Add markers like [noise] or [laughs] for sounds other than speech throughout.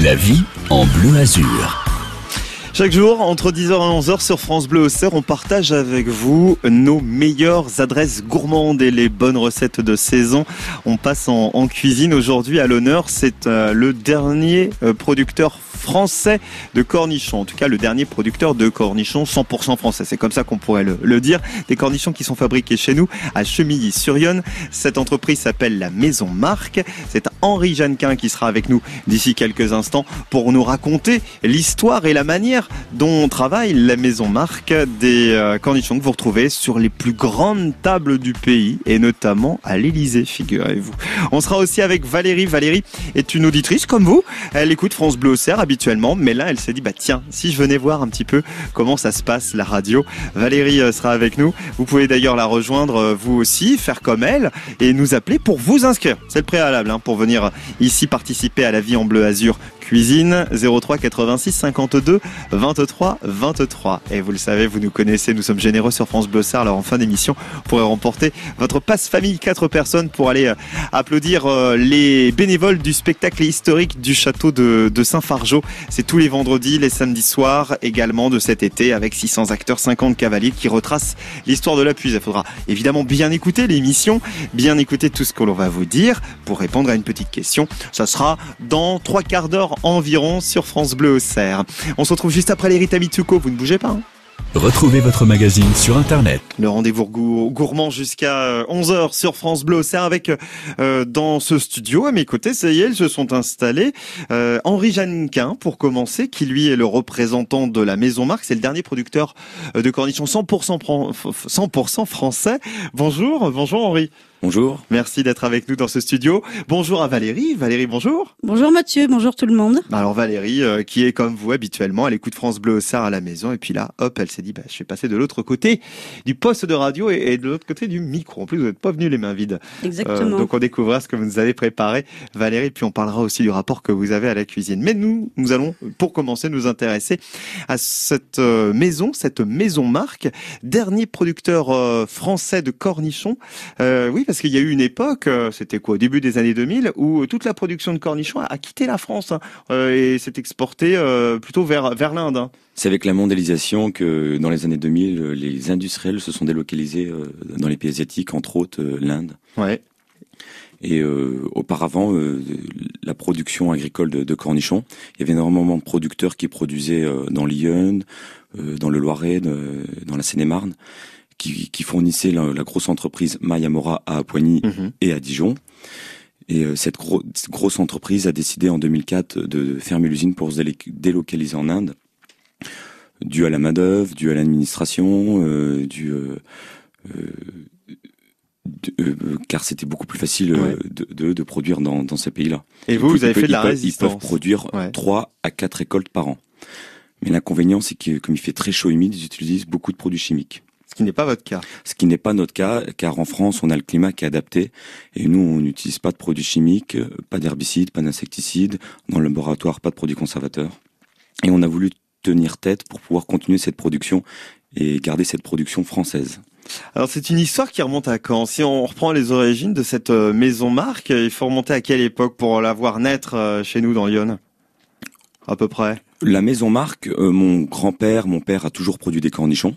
La vie en bleu azur. Chaque jour, entre 10h et 11h sur France Bleu Auxerre, on partage avec vous nos meilleures adresses gourmandes et les bonnes recettes de saison. On passe en, cuisine aujourd'hui à l'honneur. C'est euh, le dernier euh, producteur français de cornichons. En tout cas, le dernier producteur de cornichons 100% français. C'est comme ça qu'on pourrait le, dire. Des cornichons qui sont fabriqués chez nous à Chemilly-sur-Yonne. Cette entreprise s'appelle la Maison Marque. C'est Henri Jeannequin qui sera avec nous d'ici quelques instants pour nous raconter l'histoire et la manière dont travaille la Maison Marque des euh, cornichons que vous retrouvez sur les plus grandes tables du pays et notamment à l'Elysée, figurez-vous. On sera aussi avec Valérie. Valérie est une auditrice comme vous. Elle écoute France Bleu Auxerre mais là elle s'est dit bah tiens, si je venais voir un petit peu comment ça se passe la radio, Valérie euh, sera avec nous. Vous pouvez d'ailleurs la rejoindre euh, vous aussi, faire comme elle et nous appeler pour vous inscrire. C'est le préalable hein, pour venir ici participer à la vie en bleu azur cuisine 03 86 52 23 23 et vous le savez vous nous connaissez nous sommes généreux sur France Bleu Sarre. Alors en fin d'émission vous pourrez remporter votre passe famille 4 personnes pour aller euh, applaudir euh, les bénévoles du spectacle historique du château de, Saint-Fargeau. C'est tous les vendredis les samedis soirs également de cet été avec 600 acteurs 50 cavaliers qui retracent l'histoire de la puise. Il faudra évidemment bien écouter l'émission bien écouter tout ce que l'on va vous dire. Pour répondre à une petite question ça sera dans trois quarts d'heure environ sur France Bleu au Cerf. On se retrouve juste après les Rita vous ne bougez pas. Hein Retrouvez votre magazine sur Internet. Le rendez-vous gourmand jusqu'à 11h sur France Bleu Auxerre avec euh, dans ce studio à mes côtés, ça y est, ils se sont installés. Euh, Henri Jeannequin pour commencer, qui lui est le représentant de la Maison Marque, c'est le dernier producteur de cornichons 100%, 100 français. Bonjour, bonjour Henri. Bonjour. Merci d'être avec nous dans ce studio. Bonjour à Valérie. Valérie, bonjour. Bonjour Mathieu, bonjour tout le monde. Alors Valérie, euh, qui est comme vous habituellement, elle écoute France Bleu au Sarre à la maison et puis là, hop, elle s'est dit, bah, je vais passer de l'autre côté du poste de radio et, et de l'autre côté du micro. En plus, vous n'êtes pas venu les mains vides. Exactement. Euh, donc on découvrira ce que vous nous avez préparé, Valérie, puis on parlera aussi du rapport que vous avez à la cuisine. Mais nous, nous allons, pour commencer, nous intéresser à cette euh, maison, cette maison marque, dernier producteur euh, français de cornichons. Euh, oui, parce qu'il y a eu une époque, euh, c'était quoi, au début des années 2000, où toute la production de cornichons a, quitté la France hein, euh, et s'est exportée euh, plutôt vers, vers l'Inde. Hein. C'est avec la mondialisation que dans les années 2000, les industriels se sont délocalisés dans les pays asiatiques, entre autres l'Inde. Ouais. Et euh, auparavant, euh, la production agricole de, de, cornichons, il y avait énormément de producteurs qui produisaient euh, dans l'Yonne, dans le Loiret, dans la Seine-et-Marne qui, qui fournissait la, la, grosse entreprise Mayamora à Poigny -hmm. et à Dijon. Et euh, cette, gro cette, grosse entreprise a décidé en 2004 de fermer l'usine pour se délocaliser en Inde, dû à la main d'œuvre, dû à l'administration, euh, dû euh, de, euh, car c'était beaucoup plus facile ouais. de, de, de, produire dans, dans ces pays-là. Et vous, vous avez fait de la résistance. Ils peuvent produire ouais. 3 à 4 récoltes par an. Mais l'inconvénient, c'est que comme il fait très chaud et humide, ils utilisent beaucoup de produits chimiques. Ce qui n'est pas votre cas. Ce qui n'est pas notre cas, car en France, on a le climat qui est adapté. Et nous, on n'utilise pas de produits chimiques, pas d'herbicides, pas d'insecticides. Dans le laboratoire, pas de produits conservateurs. Et on a voulu tenir tête pour pouvoir continuer cette production et garder cette production française. Alors c'est une histoire qui remonte à quand? Si on reprend les origines de cette euh, maison marque, il faut remonter à quelle époque pour la voir naître euh, chez nous dans Lyon? À peu près? La maison marque, euh, mon grand-père, mon père a toujours produit des cornichons.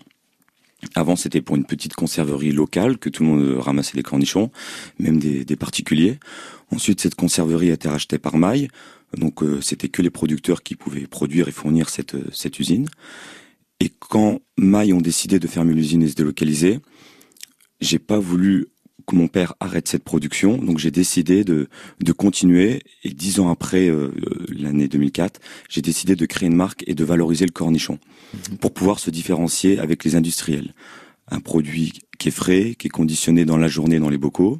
Avant, c'était pour une petite conserverie locale que tout le monde ramassait les cornichons, même des, particuliers. Ensuite, cette conserverie a été rachetée par Maille, donc euh, c'était que les producteurs qui pouvaient produire et fournir cette, cette usine. Et quand Maille ont décidé de fermer l'usine et se délocaliser, j'ai pas voulu que mon père arrête cette production, donc j'ai décidé de, de continuer. Et dix ans après euh, l'année 2004, j'ai décidé de créer une marque et de valoriser le cornichon mmh. pour pouvoir se différencier avec les industriels. Un produit qui est frais, qui est conditionné dans la journée dans les bocaux,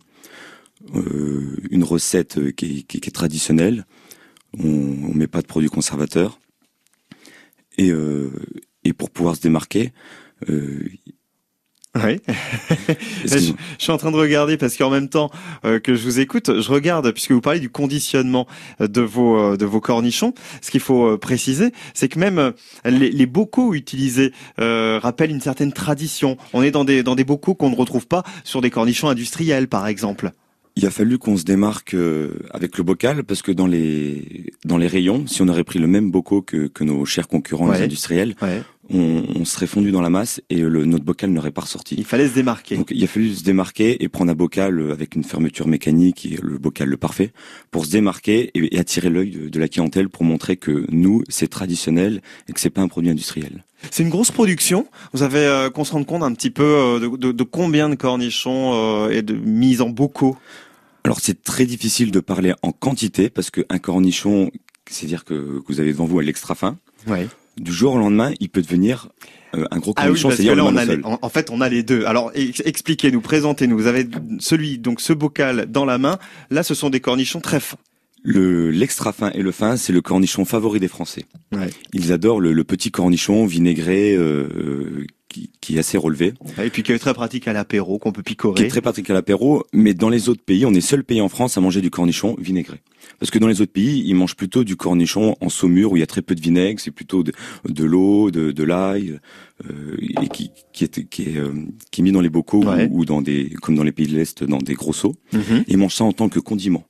euh, une recette qui est, qui, qui est traditionnelle. On, on met pas de produits conservateurs. Et, euh, et pour pouvoir se démarquer, euh, oui. je, je, suis en train de regarder parce qu'en même temps euh, que je vous écoute, je regarde puisque vous parlez du conditionnement de vos euh, de vos cornichons. Ce qu'il faut euh, préciser, c'est que même les, les bocaux utilisés euh, rappellent une certaine tradition. On est dans des dans des bocaux qu'on ne retrouve pas sur des cornichons industriels, par exemple. Il a fallu qu'on se démarque euh, avec le bocal parce que dans les dans les rayons, si on aurait pris le même bocaux que, que nos chers concurrents Ouais. industriels, Ouais. On, on serait fondu dans la masse et le, notre bocal n'aurait pas ressorti. Il fallait se démarquer. Donc il a fallu se démarquer et prendre un bocal avec une fermeture mécanique et le bocal le parfait pour se démarquer et, et attirer l'œil de, de la clientèle pour montrer que nous c'est traditionnel et que c'est pas un produit industriel. C'est une grosse production. Vous avez euh, qu'on se rende compte un petit peu euh, de, de- de combien de cornichons euh, et de mise en bocaux? Alors c'est très difficile de parler en quantité parce qu'un cornichon, c'est-à-dire que, que vous avez devant vous à l'extra fin, Ouais. Du jour au lendemain, il peut devenir euh, un gros Ah oui, parce que là, on a les- en, en fait, on a les deux. Alors, ex- expliquez-nous, présentez-nous. Vous avez celui, donc ce bocal dans la main. Là, ce sont des cornichons très fins. Le l'extra fin et le fin, c'est le cornichon favori des Français. Ouais. Ils adorent le, le petit cornichon vinaigré euh, qui, qui est assez relevé, Et puis qui est très pratique à l'apéro, qu'on peut qui picorer. est très pratique à l'apéro. Mais dans les autres pays, on est seul pays en France à manger du cornichon vinaigré. Parce que dans les autres pays, ils mangent plutôt du cornichon en saumure où il y a très peu de vinaigre, c'est plutôt de, de l'eau, de, de l'ail, euh, et qui, qui est, qui, est, euh, qui est mis dans les bocaux ou- Ouais. ou, dans des, comme dans les pays de l'Est, dans des gros seaux. Mhm. Et ils mangent ça en tant que condiment.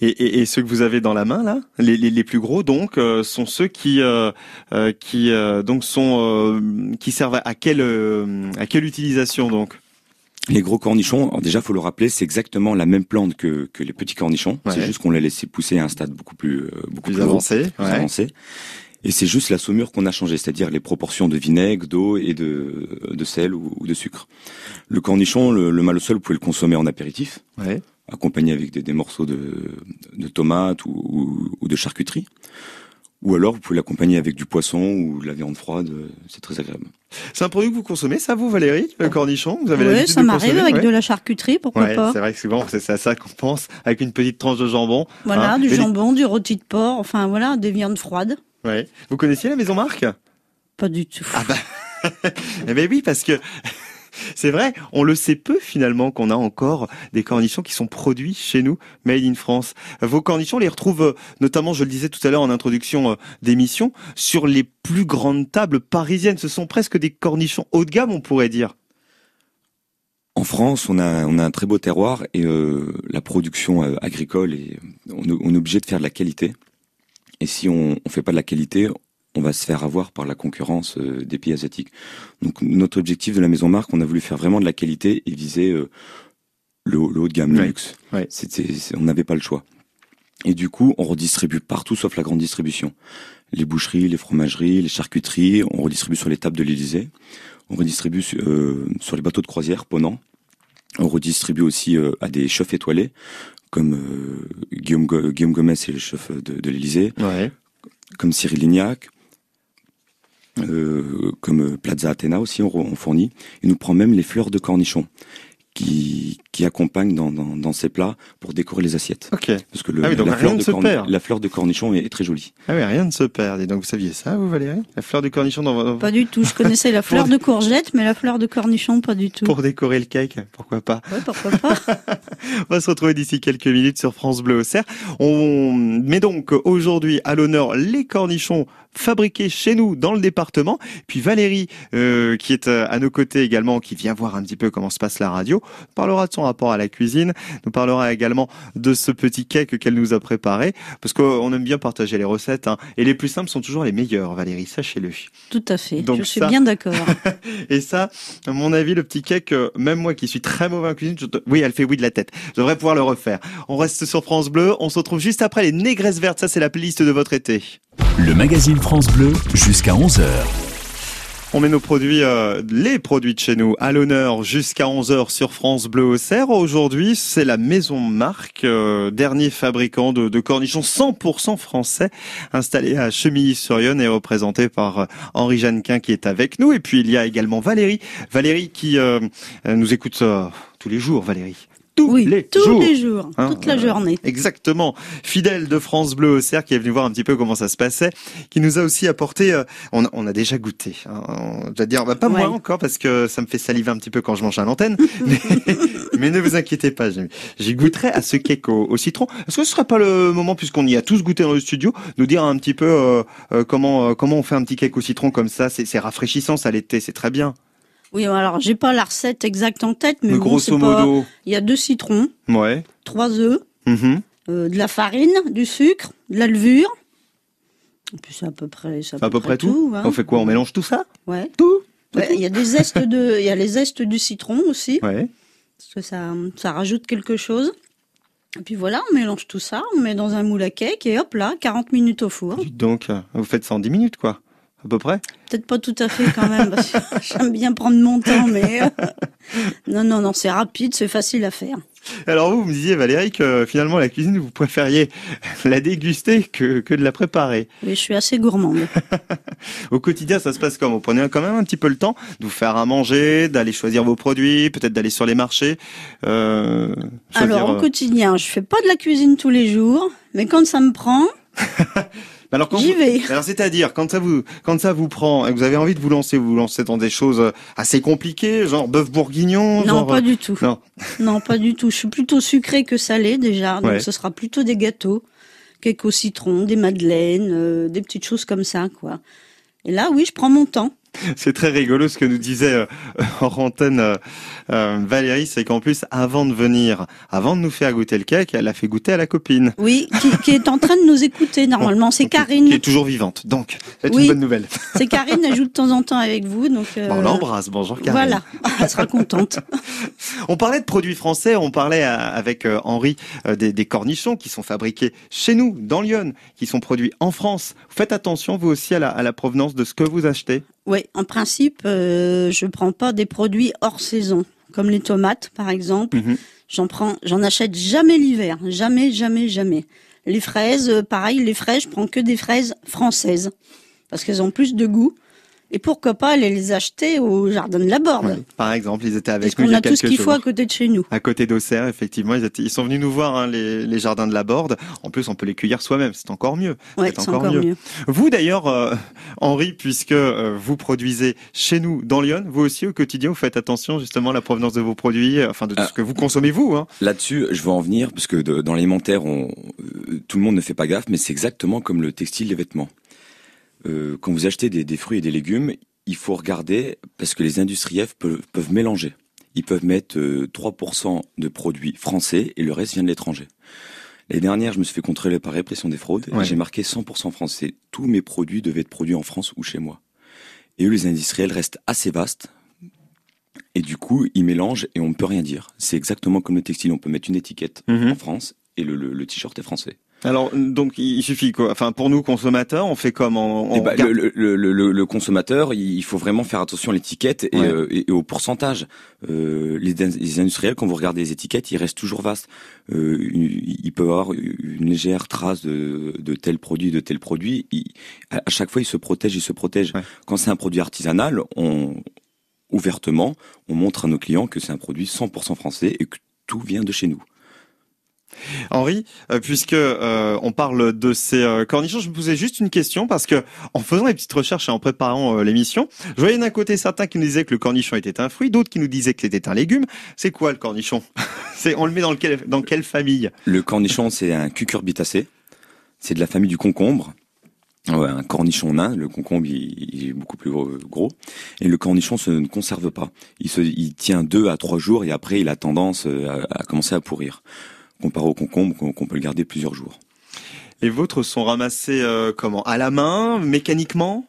Et, et, et ceux que vous avez dans la main là, les, les, les plus gros donc, euh, sont ceux qui euh, euh, qui euh, donc sont qui servent à quelle à quelle utilisation donc? Les gros cornichons, déjà, faut le rappeler, c'est exactement la même plante que, que les petits cornichons. Ouais. C'est juste qu'on l'a laissé pousser à un stade beaucoup plus, beaucoup plus plus, haut, avancés. plus Ouais. avancé. Et c'est juste la saumure qu'on a changé, c'est-à-dire les proportions de vinaigre, d'eau et de, de sel ou, ou de sucre. Le cornichon, le, le malosol, vous pouvez le consommer en apéritif, Ouais. Accompagné avec des, des morceaux de, de tomates ou, ou, ou de charcuterie. Ou alors, vous pouvez l'accompagner avec du poisson ou de la viande froide, euh, c'est très agréable. C'est un produit que vous consommez, ça vous Valérie, le cornichon? Vous avez Oui, ça m'arrive avec Ouais. de la charcuterie, pourquoi Ouais, pas. c'est vrai que souvent c'est à ça qu'on pense, avec une petite tranche de jambon. Voilà, hein. du Et les- jambon, du rôti de porc, enfin voilà, des viandes froides. Ouais. Vous connaissiez la maison Marc? Pas du tout. Ah bah, [laughs] eh ben oui, parce que c'est vrai, on le sait peu finalement qu'on a encore des cornichons qui sont produits chez nous, made in France. Vos cornichons, on les retrouve euh, notamment, je le disais tout à l'heure en introduction euh, d'émission, sur les plus grandes tables parisiennes. Ce sont presque des cornichons haut de gamme, on pourrait dire. En France, on a, un très beau terroir et euh, la production agricole, et on, est- on est obligé de faire de la qualité. Et si on ne fait pas de la qualité, on va se faire avoir par la concurrence euh, des pays asiatiques. Donc notre objectif de la maison marque, on a voulu faire vraiment de la qualité et viser euh, le, haut- le haut de gamme, le Ouais. luxe. Ouais. C'était, on n'avait pas le choix. Et du coup, on redistribue partout sauf la grande distribution. Les boucheries, les fromageries, les charcuteries, on redistribue sur les tables de l'Élysée. On redistribue euh, sur les bateaux de croisière Ponant. On redistribue aussi euh, à des chefs étoilés, comme euh, Guillaume, Go- Guillaume Gomez, c'est le chef de, de l'Élysée, Ouais. comme Cyril Lignac, euh, comme euh, Plaza Athena aussi, on, on fournit. Il nous prend même les fleurs de cornichon qui, qui accompagnent dans, dans, dans ces plats pour décorer les assiettes. Ok. Parce que le, Ah oui, donc la, rien fleur de se corni- perd. la fleur de cornichon est, est très jolie. Ah oui, rien ne se perd. Et donc vous saviez ça, vous Valérie? La fleur du cornichon dans votre... Pas du tout. Je connaissais la [laughs] fleur de courgette, mais la fleur de cornichon, pas du tout. pour décorer le cake, pourquoi pas? Ouais, pourquoi pas. [laughs] On va se retrouver d'ici quelques minutes sur France Bleu Auxerre. On met donc aujourd'hui à l'honneur les cornichons fabriqués chez nous dans le département. Puis Valérie, euh, qui est euh, à nos côtés également, qui vient voir un petit peu comment se passe la radio, nous parlera de son rapport à la cuisine, nous parlera également de ce petit cake qu'elle nous a préparé, parce qu'on aime bien partager les recettes, hein. et les plus simples sont toujours les meilleures, Valérie, sachez-le. Tout à fait. Donc je suis ça- bien d'accord. [laughs] Et ça, à mon avis, le petit cake, euh, même moi qui suis très mauvais en cuisine, je oui, elle fait oui de la tête. Je devrais pouvoir le refaire. On reste sur France Bleu. On se retrouve juste après les négresses vertes. Ça, c'est la playlist de votre été. Le magazine France Bleu jusqu'à 11h. On met nos produits, euh, les produits de chez nous, à l'honneur jusqu'à 11h sur France Bleu Auxerre. Aujourd'hui, c'est la Maison Marque, euh, dernier fabricant de, de cornichons 100% français, installé à Chemilly-sur-Yonne et représenté par euh, Henri Jeannequin qui est avec nous. Et puis, il y a également Valérie. Valérie qui euh, nous écoute euh, tous les jours, Valérie. Tous Oui, les tous jours. les jours, Hein, toute la journée. Exactement. Fidèle de France Bleu Auxerre qui est venu voir un petit peu comment ça se passait, qui nous a aussi apporté, euh, on, a- on a déjà goûté, hein, on- je veux dire, bah, pas moi encore parce que ça me fait saliver un petit peu quand je mange à l'antenne, [laughs] mais, mais ne vous inquiétez pas, j'y goûterai à ce cake au, au citron. Est-ce que ce serait pas le moment, puisqu'on y a tous goûté dans le studio, nous dire un petit peu euh, euh, comment comment on fait un petit cake au citron comme ça? C'est c'est rafraîchissant, ça l'été, c'est très bien. Oui, alors j'ai pas la recette exacte en tête, mais, Mais bon, grosso pas- modo, Il y a deux citrons, ouais. trois œufs, Mhm. euh, de la farine, du sucre, de la levure. Et puis c'est à peu près, à peu près tout. hein. On fait quoi On mélange tout ça Ouais. Tout Ouais, Il y a des zestes de, il y a les zestes du citron aussi, Ouais. parce que ça, ça rajoute quelque chose. Et puis voilà, on mélange tout ça, on met dans un moule à cake et hop là, 40 minutes au four. Dites donc, vous faites ça en 10 minutes, quoi. À peu près. Peut-être pas tout à fait quand même, parce que [laughs] j'aime bien prendre mon temps, mais euh, non, non, non, c'est rapide, c'est facile à faire. Alors vous, vous me disiez, Valérie, que finalement, la cuisine, vous préfériez [laughs] la déguster que, que de la préparer. Oui, je suis assez gourmande. [laughs] Au quotidien, ça se passe comme Vous prenez quand même un petit peu le temps de vous faire à manger, d'aller choisir vos produits, peut-être d'aller sur les marchés. Euh, choisir, Alors au euh, quotidien, je fais pas de la cuisine tous les jours, mais quand ça me prend, alors quand j'y vous- vais. Alors c'est-à-dire quand ça vous quand ça vous prend et que vous avez envie de vous lancer, vous vous lancez dans des choses euh, assez compliquées, genre bœuf bourguignon, Non, genre pas du tout. non. [laughs] Non, pas du tout. Je suis plutôt sucré que salé déjà, donc Ouais. ce sera plutôt des gâteaux, cakes au citron, des madeleines, euh, des petites choses comme ça, quoi. Et là, oui, je prends mon temps. [laughs] C'est très rigolo ce que nous disait euh, en antenne euh, euh, Valérie, c'est qu'en plus, avant de venir, avant de nous faire goûter le cake, elle a fait goûter à la copine. Oui, qui, qui est en train de nous écouter normalement. C'est Karine. Qui est toujours vivante. Donc, c'est Oui. une bonne nouvelle. [laughs] C'est Karine, elle joue de temps en temps avec vous, donc. euh, Bon, on l'embrasse. Bonjour Karine. Voilà, elle sera contente. [laughs] On parlait de produits français, on parlait euh, avec Henri des, des cornichons qui sont fabriqués chez nous, dans Lyon, qui sont produits en France. Faites attention, vous aussi, à la, à la provenance de ce que vous achetez. Oui, en principe, euh, je prends pas des produits hors saison, comme les tomates, par exemple. Mhm. J'en prends, j'en achète jamais l'hiver, jamais, jamais, jamais. Les fraises, euh, pareil, les fraises, je prends que des fraises françaises parce qu'elles ont plus de goût. Et pourquoi pas aller les acheter au jardin de la Borde, Ouais. Par exemple, ils étaient parce avec nous il qu'on y a a tout ce qu'il faut à côté de chez nous. À côté d'Auxerre, effectivement, ils, étaient, ils sont venus nous voir, hein, les, les jardins de la Borde. En plus, on peut les cueillir soi-même, c'est encore mieux. Ouais, C'est encore mieux. Vous d'ailleurs, euh, Henri, puisque euh, vous produisez chez nous dans Lyon, vous aussi au quotidien, vous faites attention justement à la provenance de vos produits, euh, enfin de tout Ah. ce que vous consommez vous. Hein. Là-dessus, je veux en venir parce que de- dans l'alimentaire, on, euh, tout le monde ne fait pas gaffe, mais c'est exactement comme le textile, les vêtements. Euh, quand vous achetez des, des fruits et des légumes, il faut regarder parce que les industriels peuvent, peuvent mélanger. Ils peuvent mettre euh, 3% de produits français et le reste vient de l'étranger. L'année dernière, je me suis fait contrôler par répression des fraudes Ouais. et j'ai marqué 100% français. Tous mes produits devaient être produits en France ou chez moi. Et eux, les industriels restent assez vastes. Et du coup, ils mélangent et on ne peut rien dire. C'est exactement comme le textile. On peut mettre une étiquette Mhm. en France et le, le, le t-shirt est français. Alors donc il suffit quoi? Enfin pour nous consommateurs, on fait comme on, on bah, regarde- le, le, le, le- le consommateur, il faut vraiment faire attention à l'étiquette et, Ouais. euh, et- et au pourcentage. Euh, les, les industriels, quand vous regardez les étiquettes, ils restent toujours vastes. Euh, une- il peut avoir une légère trace de, de tel produit, de tel produit. À chaque fois, ils se protègent, ils se protègent. Ouais. Quand c'est un produit artisanal, on ouvertement, on montre à nos clients que c'est un produit 100% français et que tout vient de chez nous. Henri, euh, puisque euh, on parle de ces euh, cornichons, je me posais juste une question parce que en faisant les petites recherches et en préparant l'émission, je voyais d'un côté certains qui nous disaient que le cornichon était un fruit, d'autres qui nous disaient que c'était un légume. C'est quoi le cornichon? [laughs] C'est on le met dans quelle famille? Le cornichon, c'est un cucurbitacé. C'est de la famille du concombre. Un cornichon nain, le concombre il, est beaucoup plus gros, et le cornichon se ne conserve pas. Il tient deux à trois jours et après il a tendance à commencer à pourrir. Comparé au concombre qu'on peut le garder plusieurs jours. Les vôtres sont ramassés euh, comment? À la main, mécaniquement?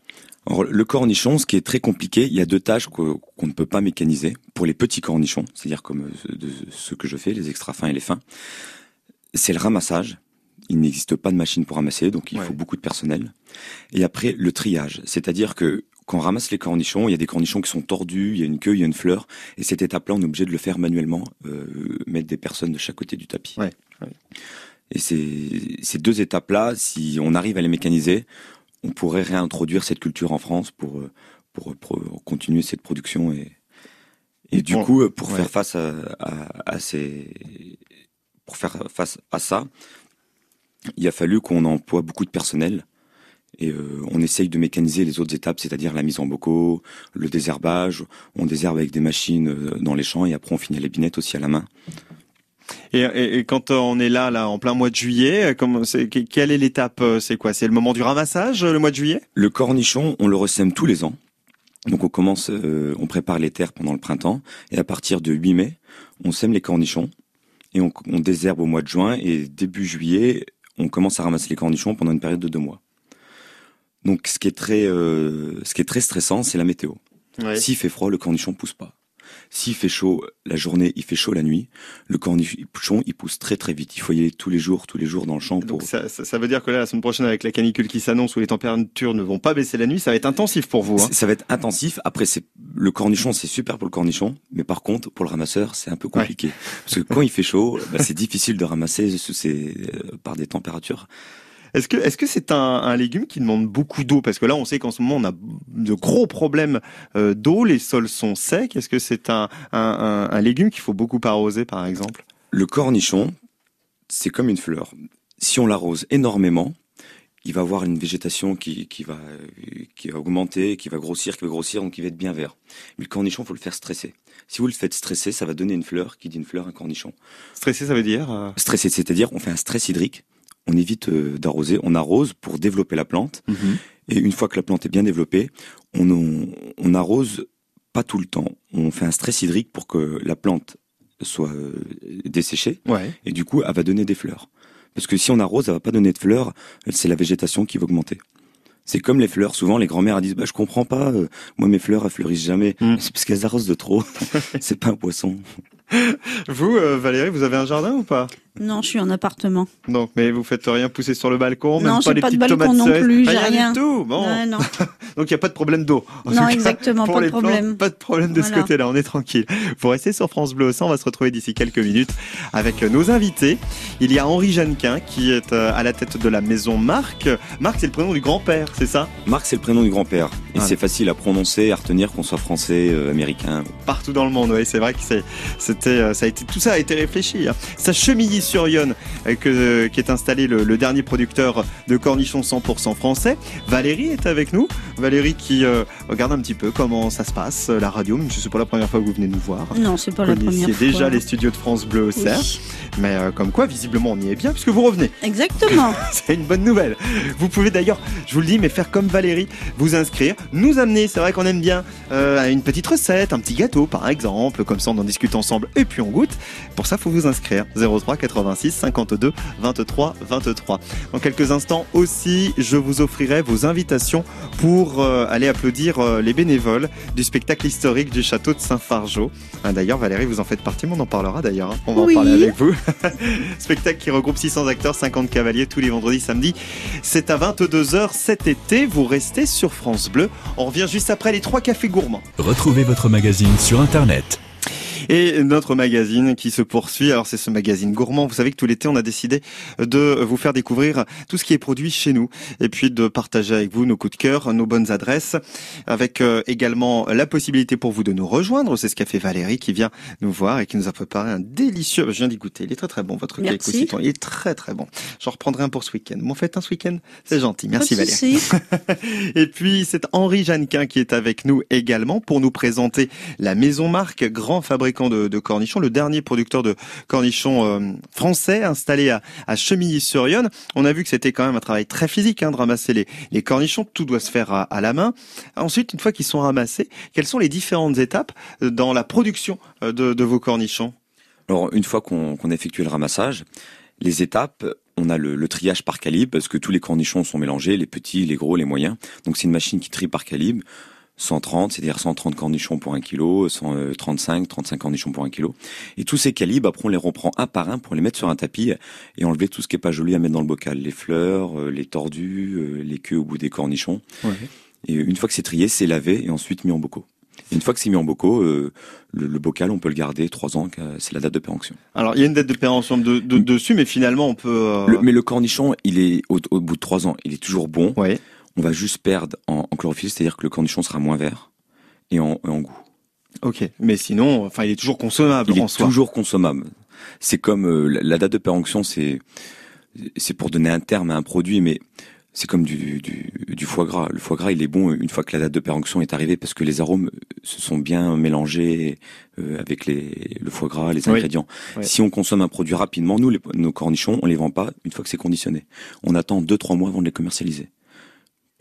Alors, le cornichon, ce qui est très compliqué, il y a deux tâches qu'on ne peut pas mécaniser. Pour les petits cornichons, c'est-à-dire comme euh, ceux que je fais, les extra fins et les fins, c'est le ramassage. Il n'existe pas de machine pour ramasser, donc il Ouais. faut beaucoup de personnel. Et après, le triage, c'est-à-dire que quand on ramasse les cornichons, il y a des cornichons qui sont tordus, il y a une queue, il y a une fleur, et cette étape-là, on est obligé de le faire manuellement, euh, mettre des personnes de chaque côté du tapis. Ouais, ouais. Et ces, ces deux étapes-là, si on arrive à les mécaniser, on pourrait réintroduire cette culture en France pour, euh, pour, pour continuer cette production et, et du Bon, coup, euh, pour ouais. faire face à, à, à ces, pour faire face à ça, il a fallu qu'on emploie beaucoup de personnel. Et euh, on essaye de mécaniser les autres étapes, c'est-à-dire la mise en bocaux, le désherbage. On désherbe avec des machines euh, dans les champs et après on finit à l'épinette aussi à la main. et, et, et quand on est là, là, en plein mois de juillet, euh, quelle est l'étape C'est quoi? C'est le moment du ramassage, le mois de juillet? Le cornichon, on le ressème tous les ans. Donc on commence, euh, on prépare les terres pendant le printemps et à partir de 8 mai, on sème les cornichons et on, on désherbe au mois de juin et début juillet, on commence à ramasser les cornichons pendant une période de deux mois. Donc ce qui est très, euh, ce qui est très stressant, c'est la météo. Ouais. S'il fait froid, le cornichon pousse pas. S'il fait chaud la journée, il fait chaud la nuit, le cornichon il pousse très très vite. Il faut y aller tous les jours, tous les jours dans le champ pour. Donc ça, ça, ça veut dire que là, la semaine prochaine, avec la canicule qui s'annonce, où les températures ne vont pas baisser la nuit, ça va être intensif pour vous. Hein. Ça- va être intensif. Après, c'est le cornichon, c'est super pour le cornichon, mais par contre, pour le ramasseur, c'est un peu compliqué parce que quand il fait chaud, bah, c'est difficile de ramasser sous ces, euh, par des températures. Est-ce que est-ce que c'est un, un légume qui demande beaucoup d'eau? Parce que là, on sait qu'en ce moment, on a de gros problèmes euh, d'eau. Les sols sont secs. Est-ce que c'est un, un, un, un légume qu'il faut beaucoup arroser, par exemple? Le cornichon, c'est comme une fleur. Si on l'arrose énormément, il va avoir une végétation qui, qui va qui va augmenter, qui va grossir, qui va grossir, donc il va être bien vert. Mais le cornichon, faut le faire stresser. Si vous le faites stresser, ça va donner une fleur. Qui dit une fleur, un cornichon. Stressé, ça veut dire euh, Stresser, c'est-à-dire on fait un stress hydrique. On évite euh, d'arroser, on arrose pour développer la plante. Et une fois que la plante est bien développée, on, on, on arrose pas tout le temps. On fait un stress hydrique pour que la plante soit euh, desséchée Ouais. et du coup, elle va donner des fleurs. Parce que si on arrose, elle va pas donner de fleurs, c'est la végétation qui va augmenter. C'est comme les fleurs. Souvent, les grands-mères disent, bah, je comprends pas. euh, moi, mes fleurs, elles fleurissent jamais. Mm. C'est parce qu'elles arrosent de trop. [laughs] c'est pas un poisson. Vous, euh, Valérie, vous avez un jardin ou pas? Non, je suis en appartement. Donc, mais vous faites rien pousser sur le balcon, même Non, pas les pas de petites balcon tomates non plus, j'ai rien, rien. du tout. Bon, Ouais, non, [laughs] donc il y a pas de problème d'eau. Non exactement, pour pas de plantes, problème. pas de problème de ce côté-là, on est tranquille. Vous restez sur France Bleu Océan, on va se retrouver d'ici quelques minutes avec nos invités. Il y a Henri Jeannequin qui est euh, à la tête de la maison Marc. Marc, c'est le prénom du grand-père, c'est ça? Marc, c'est le prénom du grand-père. Et Ah. c'est facile à prononcer, à retenir qu'on soit français, euh, américain. Partout dans le monde, oui, c'est vrai que c'était, euh, ça a été, tout ça a été réfléchi. Hein. C'est à Chemilly-sur-Yonne euh, que, qui est installé le, le dernier producteur de cornichons 100% français. Valérie est avec nous. Valérie qui euh, regarde un petit peu comment ça se passe, euh, la radio, même si c'est pas la première fois que vous venez nous voir. Non, c'est pas la première fois. déjà les studios de France Bleu au Oui. Mais euh, comme quoi, visiblement, on y est bien puisque vous revenez. Exactement. [laughs] C'est une bonne nouvelle. Vous pouvez d'ailleurs, je vous le dis, mais faire comme Valérie, vous inscrire, nous amener. C'est vrai qu'on aime bien euh, une petite recette, un petit gâteau par exemple, comme ça on en discute ensemble et puis on goûte. Pour ça, faut vous inscrire. 03 86 52 23 23. Dans quelques instants aussi, je vous offrirai vos invitations pour euh, aller applaudir euh, les bénévoles du spectacle historique du château de Saint-Fargeau. Ah, d'ailleurs, Valérie, vous en faites partie, mais on en parlera d'ailleurs. hein. On va Oui. en parler avec vous. [laughs] Spectacle qui regroupe 600 acteurs, 50 cavaliers tous les vendredis, samedis. C'est à 22h cet été. Vous restez sur France Bleu. On revient juste après les trois cafés gourmands. Retrouvez votre magazine sur Internet. Et notre magazine qui se poursuit, alors c'est ce magazine gourmand. Vous savez que tout l'été, on a décidé de vous faire découvrir tout ce qui est produit chez nous et puis de partager avec vous nos coups de cœur, nos bonnes adresses, avec euh, également la possibilité pour vous de nous rejoindre. C'est ce qu'a fait Valérie qui vient nous voir et qui nous a préparé un délicieux. Je viens d'y goûter. Il est très très bon votre cake Merci. au citron. Il est très très bon. J'en reprendrai un pour ce week-end. M'en faites un ce week-end C'est gentil. Merci Valérie. [laughs] Et puis c'est Henri Jeannequin qui est avec nous également pour nous présenter la Maison Marque, grand fabricant de, cornichons, le dernier producteur de cornichons euh, français installé à, Chemilly-sur-Yonne. On a vu que c'était quand même un travail très physique hein, de ramasser les, les cornichons, tout doit se faire à, la main. Ensuite, une fois qu'ils sont ramassés, quelles sont les différentes étapes euh, dans la production euh, de, vos cornichons? Alors, une fois qu'on a effectué le ramassage, les étapes, on a le, le triage par calibre, parce que tous les cornichons sont mélangés, les petits, les gros, les moyens. Donc, c'est une machine qui trie par calibre. 130, c'est-à-dire 130 cornichons pour un kilo, 135, 35 cornichons pour un kilo. Et tous ces calibres, après, on les reprend un par un pour les mettre sur un tapis et enlever tout ce qui est pas joli à mettre dans le bocal. Les fleurs, euh, les tordus, euh, les queues au bout des cornichons. Et une fois que c'est trié, c'est lavé et ensuite mis en bocaux. Et une fois que c'est mis en bocaux, euh, le, le bocal, on peut le garder trois ans, c'est la date de péremption. Alors, il y a une date de péremption de, de- dessus, mais finalement, on peut... euh, Le- mais le cornichon, il est au, au bout de trois ans, il est toujours bon. Ouais. On va juste perdre en, en chlorophylle, c'est-à-dire que le cornichon sera moins vert et en, et en goût. Ok, mais sinon, enfin, il est toujours consommable Il en est soi. toujours consommable. C'est comme euh, la, la date de péremption, c'est c'est pour donner un terme à un produit, mais c'est comme du, du, du foie gras. Le foie gras, il est bon une fois que la date de péremption est arrivée parce que les arômes se sont bien mélangés euh, avec les, le foie gras, les ingrédients. Si on consomme un produit rapidement, nous, les- nos cornichons, on les vend pas une fois que c'est conditionné. On attend deux trois mois avant de les commercialiser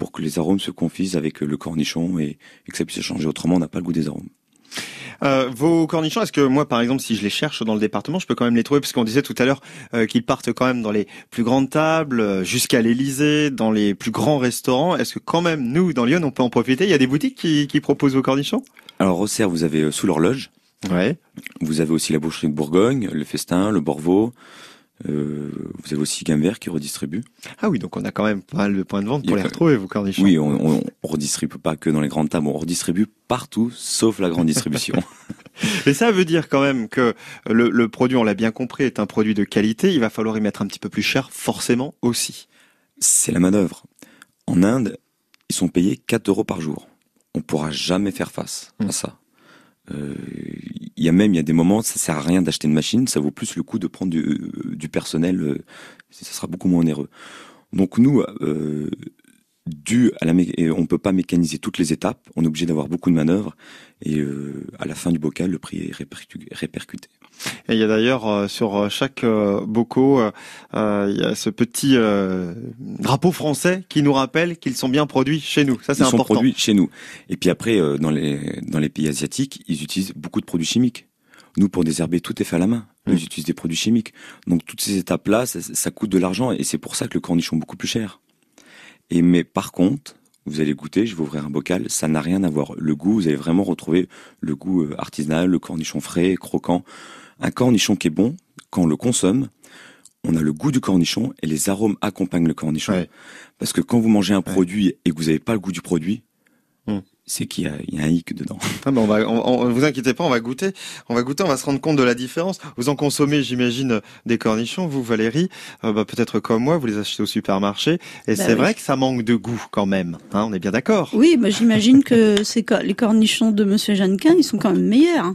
pour que les arômes se confisent avec le cornichon et, et que ça puisse changer. Autrement, on n'a pas le goût des arômes. Euh, vos cornichons, est-ce que moi, par exemple, si je les cherche dans le département, je peux quand même les trouver? Parce qu'on disait tout à l'heure euh, qu'ils partent quand même dans les plus grandes tables, euh, jusqu'à l'Elysée, dans les plus grands restaurants. Est-ce que quand même, nous, dans Lyon, on peut en profiter? Il y a des boutiques qui, qui proposent vos cornichons? Alors, au Serre, vous avez euh, sous l'horloge. Ouais. Vous avez aussi la boucherie de Bourgogne, le Festin, le Borvo. Euh, vous avez aussi Gambert qui redistribue. Ah oui, donc on a quand même pas mal de points de vente pour les retrouver, vos cornichons. Oui, on, on, redistribue pas que dans les grandes tables, on redistribue partout, sauf la grande distribution. [laughs] [laughs] Et ça veut dire quand même que le, le produit, on l'a bien compris, est un produit de qualité. Il va falloir y mettre un petit peu plus cher, forcément aussi. C'est la manœuvre. En Inde, ils sont payés 4 euros par jour. On pourra jamais faire face à ça. Euh, y a même, il y a des moments, ça sert à rien d'acheter une machine, ça vaut plus le coup de prendre du, du personnel, euh, ça sera beaucoup moins onéreux. Donc nous, euh, dû à la, on peut pas mécaniser toutes les étapes, on est obligé d'avoir beaucoup de manœuvres, et euh, à la fin du bocal, le prix est répercu- répercuté. Et il y a d'ailleurs euh, sur euh, chaque euh, bocaux, euh, il y a ce petit drapeau français qui nous rappelle qu'ils sont bien produits chez nous. Ça, c'est Ils sont important. produits chez nous. Et puis après, dans les dans les pays asiatiques, ils utilisent beaucoup de produits chimiques. Nous, pour désherber, tout est fait à la main. Eux, Mm. Ils utilisent des produits chimiques. Donc toutes ces étapes-là, ça, ça coûte de l'argent et c'est pour ça que le cornichon est beaucoup plus cher. Et mais par contre, vous allez goûter, je vais ouvrir un bocal, ça n'a rien à voir. Le goût, vous allez vraiment retrouver le goût artisanal, le cornichon frais, croquant. Un cornichon qui est bon, quand on le consomme, on a le goût du cornichon et les arômes accompagnent le cornichon. Ouais. Parce que quand vous mangez un produit et que vous n'avez pas le goût du produit, Hmm. C'est qu'il y a, il y a un hic dedans. [laughs] Ah ben on va, on, on- vous inquiétez pas, on va goûter. On va goûter, on va se rendre compte de la différence. Vous en consommez, j'imagine, des cornichons, vous Valérie, euh, bah, peut-être comme moi, vous les achetez au supermarché. Et Bah c'est oui. vrai que ça manque de goût quand même. Hein, on est bien d'accord. Oui, bah, j'imagine que [laughs] c'est les cornichons de Monsieur Jeannequin, ils sont quand même meilleurs. hein.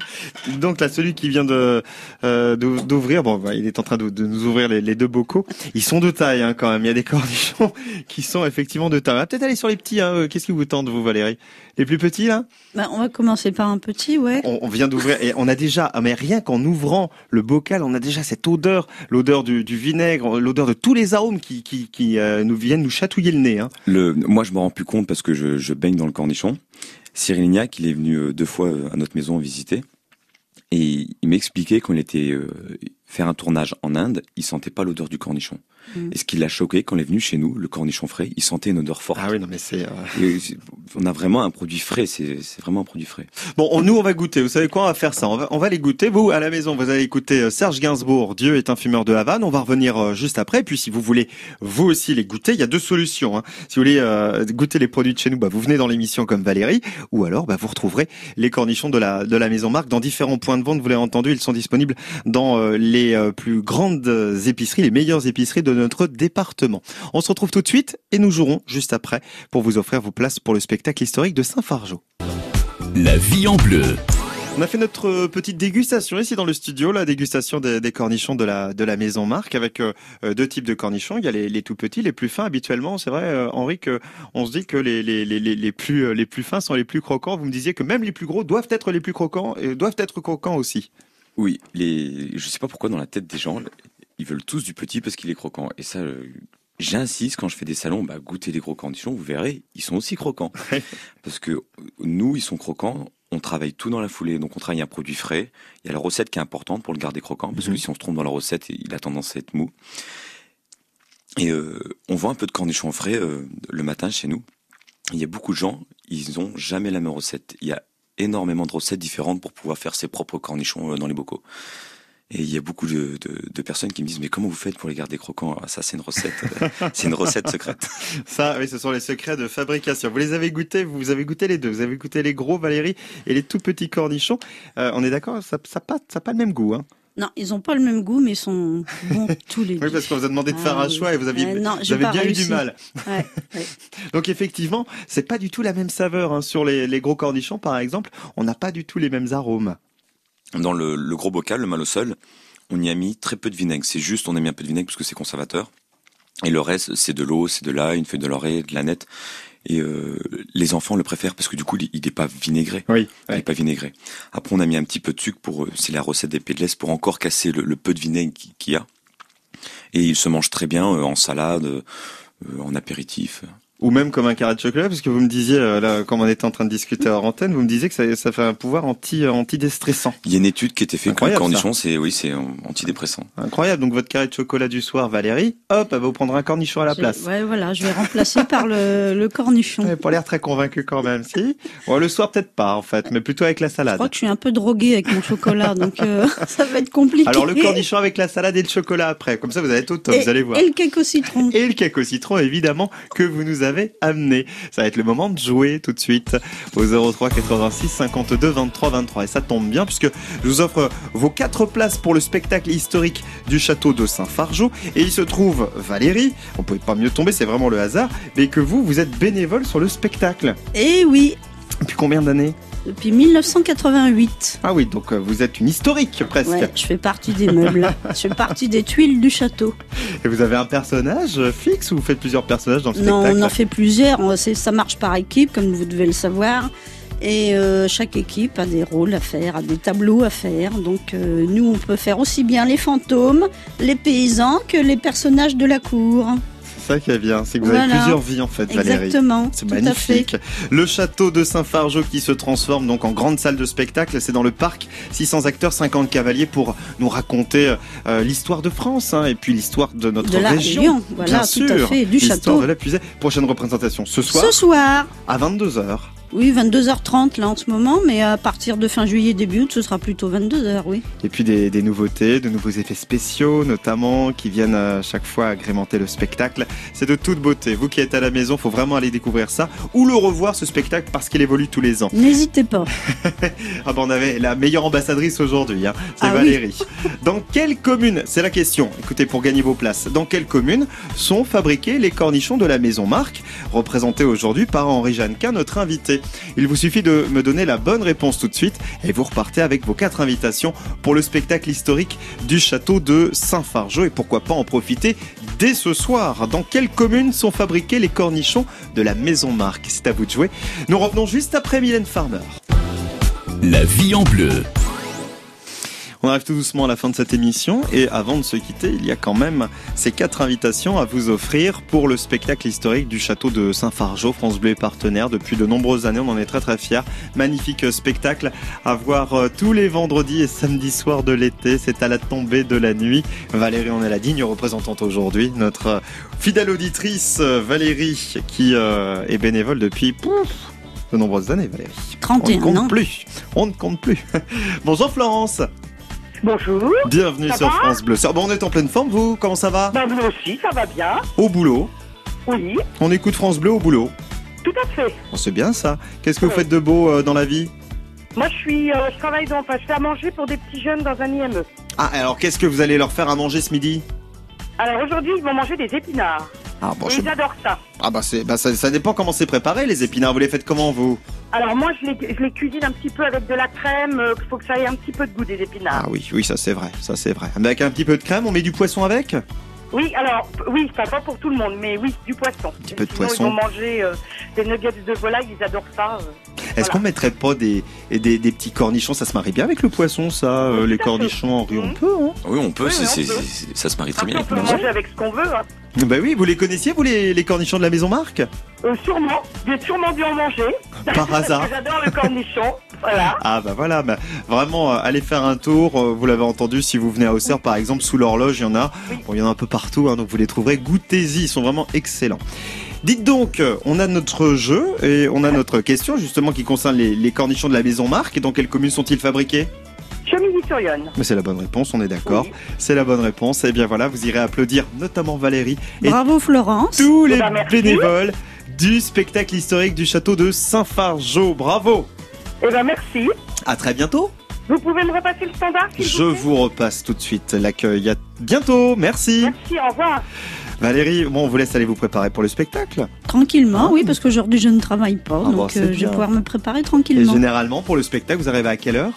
Donc là, celui qui vient de euh, d'ou- d'ouvrir, bon, bah, il est en train de, de nous ouvrir les, les deux bocaux. Ils sont de taille hein, quand même. Il y a des [laughs] cornichons qui sont effectivement de taille. On va peut-être aller sur les petits. Hein. Euh, Qu'est-ce qui vous tente, vous, Valérie? Les plus petits là Bah, on va commencer par un petit, ouais. on, on vient d'ouvrir et on a déjà, ah, mais rien qu'en ouvrant le bocal, on a déjà cette odeur, l'odeur du, du vinaigre, l'odeur de tous les arômes qui, qui, qui euh, nous viennent nous chatouiller le nez. Hein. Le, moi, je me rends plus compte parce que je, je baigne dans le cornichon. Cyril Lignac, il est venu euh, deux fois euh, à notre maison visiter. Et il m'expliquait quand il était euh, faire un tournage en Inde, il sentait pas l'odeur du cornichon. Mm. Et ce qui l'a choqué, quand il est venu chez nous, le cornichon frais, il sentait une odeur forte. Ah oui, non mais c'est. euh, c'est- on a vraiment un produit frais, c'est c'est vraiment un produit frais. Bon, on- nous on va goûter. Vous savez quoi? On va faire ça. On va, on va les goûter. Vous à la maison, vous allez écouter euh, Serge Gainsbourg. Dieu est un fumeur de Havane. On va revenir euh, juste après. Puis si vous voulez vous aussi les goûter, il y a deux solutions. hein. Si vous voulez euh, goûter les produits de chez nous, bah, vous venez dans l'émission comme Valérie, ou alors bah, vous retrouverez les cornichons de la de la maison Marc dans différents points de vente. Vous l'avez entendu, ils sont disponibles dans euh, les euh, plus grandes épiceries, les meilleures épiceries de notre département. On se retrouve tout de suite et nous jouerons juste après pour vous offrir vos places pour le spectacle historique de Saint-Fargeau. La vie en bleu. On a fait notre euh, petite dégustation ici dans le studio, la dégustation des, des cornichons de la de la maison Marc avec euh, deux types de cornichons. Il y a les, les tout petits, les plus fins habituellement. C'est vrai, euh, Henri, que on se dit que les les, les, les les plus les plus fins sont les plus croquants. Vous me disiez que même les plus gros doivent être les plus croquants et doivent être croquants aussi. Oui, les, je sais pas pourquoi dans la tête des gens, ils veulent tous du petit parce qu'il est croquant. Et ça, euh, j'insiste quand je fais des salons, bah, goûtez les gros cornichons, vous verrez, ils sont aussi croquants. [laughs] Parce que euh, nous, ils sont croquants, on travaille tout dans la foulée. Donc on travaille un produit frais. Il y a la recette qui est importante pour le garder croquant, parce Mhm. que si on se trompe dans la recette, il a tendance à être mou. Et euh, on vend un peu de cornichons frais euh, le matin chez nous. Il y a beaucoup de gens, ils ont jamais la même recette. Il y a énormément de recettes différentes pour pouvoir faire ses propres cornichons euh, dans les bocaux. Et il y a beaucoup de, personnes qui me disent mais comment vous faites pour les garder croquants? Ah, Ça c'est une recette, [laughs] c'est une recette secrète. [laughs] Ça, oui, ce sont les secrets de fabrication. Vous les avez goûtés, vous avez goûté les deux. Vous avez goûté les gros Valérie et les tout petits cornichons. Euh, on est d'accord, ça ça a pas ça a pas le même goût. Hein. Non, ils ont pas le même goût, mais ils sont bons [laughs] tous les deux. Oui, parce qu'on vous a demandé de Ah faire un oui. choix et vous aviez, Euh, non, vous avez bien eu du mal. Ouais, ouais. [laughs] Donc effectivement, c'est pas du tout la même saveur hein. sur les, les gros cornichons par exemple. On n'a pas du tout les mêmes arômes. Dans le, le gros bocal, le malosol, on y a mis très peu de vinaigre. C'est juste, on a mis un peu de vinaigre parce que c'est conservateur. Et le reste, c'est de l'eau, c'est de l'ail, une feuille de laurier, de la nette. Et euh, les enfants le préfèrent parce que du coup, il n'est pas vinaigré. Oui. Il n'est pas vinaigré. Après, on a mis un petit peu de sucre pour, euh, c'est la recette des pédless pour encore casser le, le peu de vinaigre qui- qu'il y a. Et il se mange très bien euh, en salade, en apéritif. Ou même comme un carré de chocolat, parce que vous me disiez, euh, là, comme on était en train de discuter hors antenne, vous me disiez que ça, ça fait un pouvoir anti, euh, anti-déstressant. Il y a une étude qui a été faite que le cornichon, c'est oui, c'est antidépressant. Incroyable. Donc votre carré de chocolat du soir, Valérie, hop, elle va vous prendre un cornichon à la Je- place. Ouais, voilà, je vais remplacer par le, le cornichon. Vous n'avez pas l'air très convaincu quand même, si bon, Le soir, peut-être pas, en fait, mais plutôt avec la Je salade. crois que je suis un peu droguée avec mon chocolat, donc euh, [laughs] ça va être compliqué. Alors le cornichon avec la salade et le chocolat après. Comme ça, vous allez être au top, et, vous allez voir. et le cake au citron. et le cake au citron évidemment que vous nous avez amené. Ça va être le moment de jouer tout de suite au 03 86 52 23 23 et ça tombe bien puisque je vous offre vos quatre places pour le spectacle historique du château de Saint-Fargeau et il se trouve Valérie, on pouvait pas mieux tomber, c'est vraiment le hasard, mais que vous vous êtes bénévole sur le spectacle. Et oui, Depuis combien d'années? Depuis 1988. Ah oui, donc euh, vous êtes une historique presque. Ouais, je fais partie des meubles. [laughs] je fais partie des tuiles du château. Et vous avez un personnage fixe ou vous faites plusieurs personnages dans le Non, spectacle on en fait plusieurs. Ça marche par équipe, comme vous devez le savoir. Et euh, chaque équipe a des rôles à faire, a des tableaux à faire. Donc euh, nous, on peut faire aussi bien les fantômes, les paysans que les personnages de la cour. C'est ça qui est bien, c'est que vous avez plusieurs vies en fait, Valérie. Exactement. C'est magnifique. Le château de Saint-Fargeau qui se transforme donc en grande salle de spectacle. C'est dans le parc. 600 acteurs, 50 cavaliers pour nous raconter euh, l'histoire de France hein, et puis l'histoire de notre De la région. région, voilà, Bien tout sûr. à fait, du château. de la. Prochaine représentation ce soir Ce soir, à 22h. Oui, 22h30 là en ce moment, mais à partir de fin juillet, début août, ce sera plutôt 22h, oui. Et puis des, des nouveautés, de nouveaux effets spéciaux notamment qui viennent à chaque fois agrémenter le spectacle. C'est de toute beauté. Vous qui êtes à la maison, faut vraiment aller découvrir ça ou le revoir ce spectacle parce qu'il évolue tous les ans. N'hésitez pas. [laughs] Ah ben on avait la meilleure ambassadrice aujourd'hui, hein. c'est Ah oui. Valérie. Dans quelle commune, c'est la question, écoutez pour gagner vos places, dans quelle commune sont fabriqués les cornichons de la maison Marc, représentés aujourd'hui par Henri Jeannequin, notre invité? Il vous suffit de me donner la bonne réponse tout de suite et vous repartez avec vos quatre invitations pour le spectacle historique du château de Saint-Fargeau et pourquoi pas en profiter dès ce soir. Dans quelle commune sont fabriqués les cornichons de la maison Marc? C'est à vous de jouer. Nous revenons juste après Mylène Farmer. La vie en bleu. On arrive tout doucement à la fin de cette émission et avant de se quitter, il y a quand même ces quatre invitations à vous offrir pour le spectacle historique du château de Saint-Fargeau. France Bleu est partenaire depuis de nombreuses années, on en est très très fiers. Magnifique spectacle à voir euh, tous les vendredis et samedis soirs de l'été, c'est à la tombée de la nuit. Valérie en est la digne représentante aujourd'hui, notre euh, fidèle auditrice euh, Valérie qui est bénévole depuis pouf, de nombreuses années Valérie. On ne 31 compte ans. plus, on ne compte plus. [laughs] Bonjour Florence Bonjour. Bienvenue Ça sur France Bleu. Ça- Bon, on est en pleine forme, vous? Comment ça va? Ben, vous aussi, ça va bien. Au boulot. Oui, On écoute France Bleu au boulot. tout à fait. Bon, c'est bien ça. Qu'est-ce que vous faites de beau euh, dans la vie? Moi, je suis, euh, je travaille dans, enfin, je fais à manger pour des petits jeunes dans un IME. Ah, alors qu'est-ce que vous allez leur faire à manger ce midi? Alors aujourd'hui, ils vont manger des épinards. Ah, bon, Et je- ils adorent ça. ah bah, c'est, bah ça, ça dépend comment c'est préparé, les épinards. Vous les faites comment, vous? Alors moi, je les, je les cuisine un petit peu avec de la crème. Il faut que ça ait un petit peu de goût des épinards. Ah oui, oui, ça c'est vrai, ça c'est vrai. Avec un petit peu de crème, on met du poisson avec? Oui, alors, oui, ça va pour tout le monde, mais oui, du poisson. petit peu de Sinon, poisson. Ils vont manger euh, des nuggets de volaille, ils adorent ça. euh. Est-ce Voilà. qu'on mettrait pas des, des, des petits cornichons? Ça se marie bien avec le poisson, ça, euh, les cornichons en riz, on Mhm. peut, hein? Oui, on peut, Oui, on peut. ça se marie très Après, bien on peut le manger. manger avec ce qu'on veut. hein. Bah oui, vous les connaissiez, vous, les, les cornichons de la maison Marc? Euh, sûrement, j'ai sûrement dû en manger. Par [laughs] hasard. J'adore le cornichon. Voilà. [laughs] Ah bah voilà, bah, vraiment, euh, allez faire un tour. euh, Vous l'avez entendu, si vous venez à Auxerre, par exemple, sous l'horloge, il y en a. Oui. Bon, il y en a un peu partout, hein, donc vous les trouverez. Goûtez-y, ils sont vraiment excellents. Dites donc, euh, on a notre jeu et on a notre question justement qui concerne les, les cornichons de la maison Marc. Et dans quelle commune sont-ils fabriqués? Chemilly-sur-Yonne. Mais c'est la bonne réponse, on est d'accord. Oui. C'est la bonne réponse. Et bien voilà, vous irez applaudir notamment Valérie et Bravo Florence. tous les bah, merci. bénévoles du spectacle historique du château de Saint-Fargeau. Bravo Eh ben merci. À très bientôt Vous pouvez me repasser le standard, Je vous plaît vous repasse tout de suite l'accueil. À bientôt, merci. Merci, au revoir. Valérie, bon, on vous laisse aller vous préparer pour le spectacle. Tranquillement, Ah. oui, parce qu'aujourd'hui je ne travaille pas, Ah, donc euh, je bien. vais pouvoir me préparer Et tranquillement. généralement, pour le spectacle, vous arrivez à quelle heure?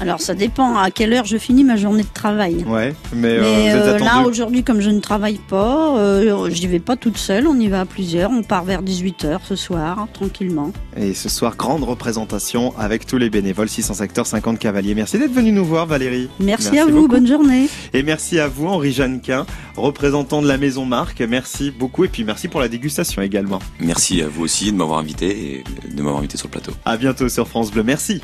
Alors ça dépend à quelle heure je finis ma journée de travail. Ouais, mais, euh, Mais vous êtes euh, là aujourd'hui comme je ne travaille pas, euh, j'y vais pas toute seule, on y va à plusieurs, on part vers 18h ce soir, tranquillement. Et ce soir, grande représentation avec tous les bénévoles, 600 acteurs, 50 cavaliers. Merci d'être venu nous voir, Valérie. Merci, Merci à vous, beaucoup. bonne journée. Et merci à vous, Henri Jeannequin, représentant de la Maison Marc. Merci beaucoup et puis merci pour la dégustation également. Merci à vous aussi de m'avoir invité et de m'avoir invité sur le plateau. À bientôt sur France Bleu. Merci.